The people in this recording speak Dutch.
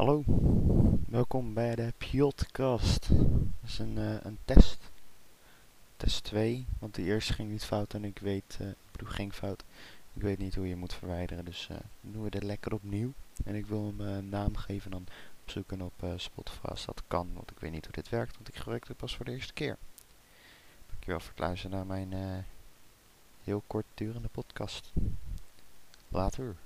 Hallo, welkom bij de podcast. Dat is een, eh, een test. Test 2, want de eerste ging niet fout en ik weet, eh, ik bedoel ging fout. Ik weet niet hoe je moet verwijderen, dus eh, doen we dit lekker opnieuw. En ik wil hem eh, een naam geven en dan opzoeken op eh, Spotify als dat kan, want ik weet niet hoe dit werkt, want ik gebruik het pas voor de eerste keer. Dankjewel voor het luisteren naar mijn heel kort durende podcast. Later.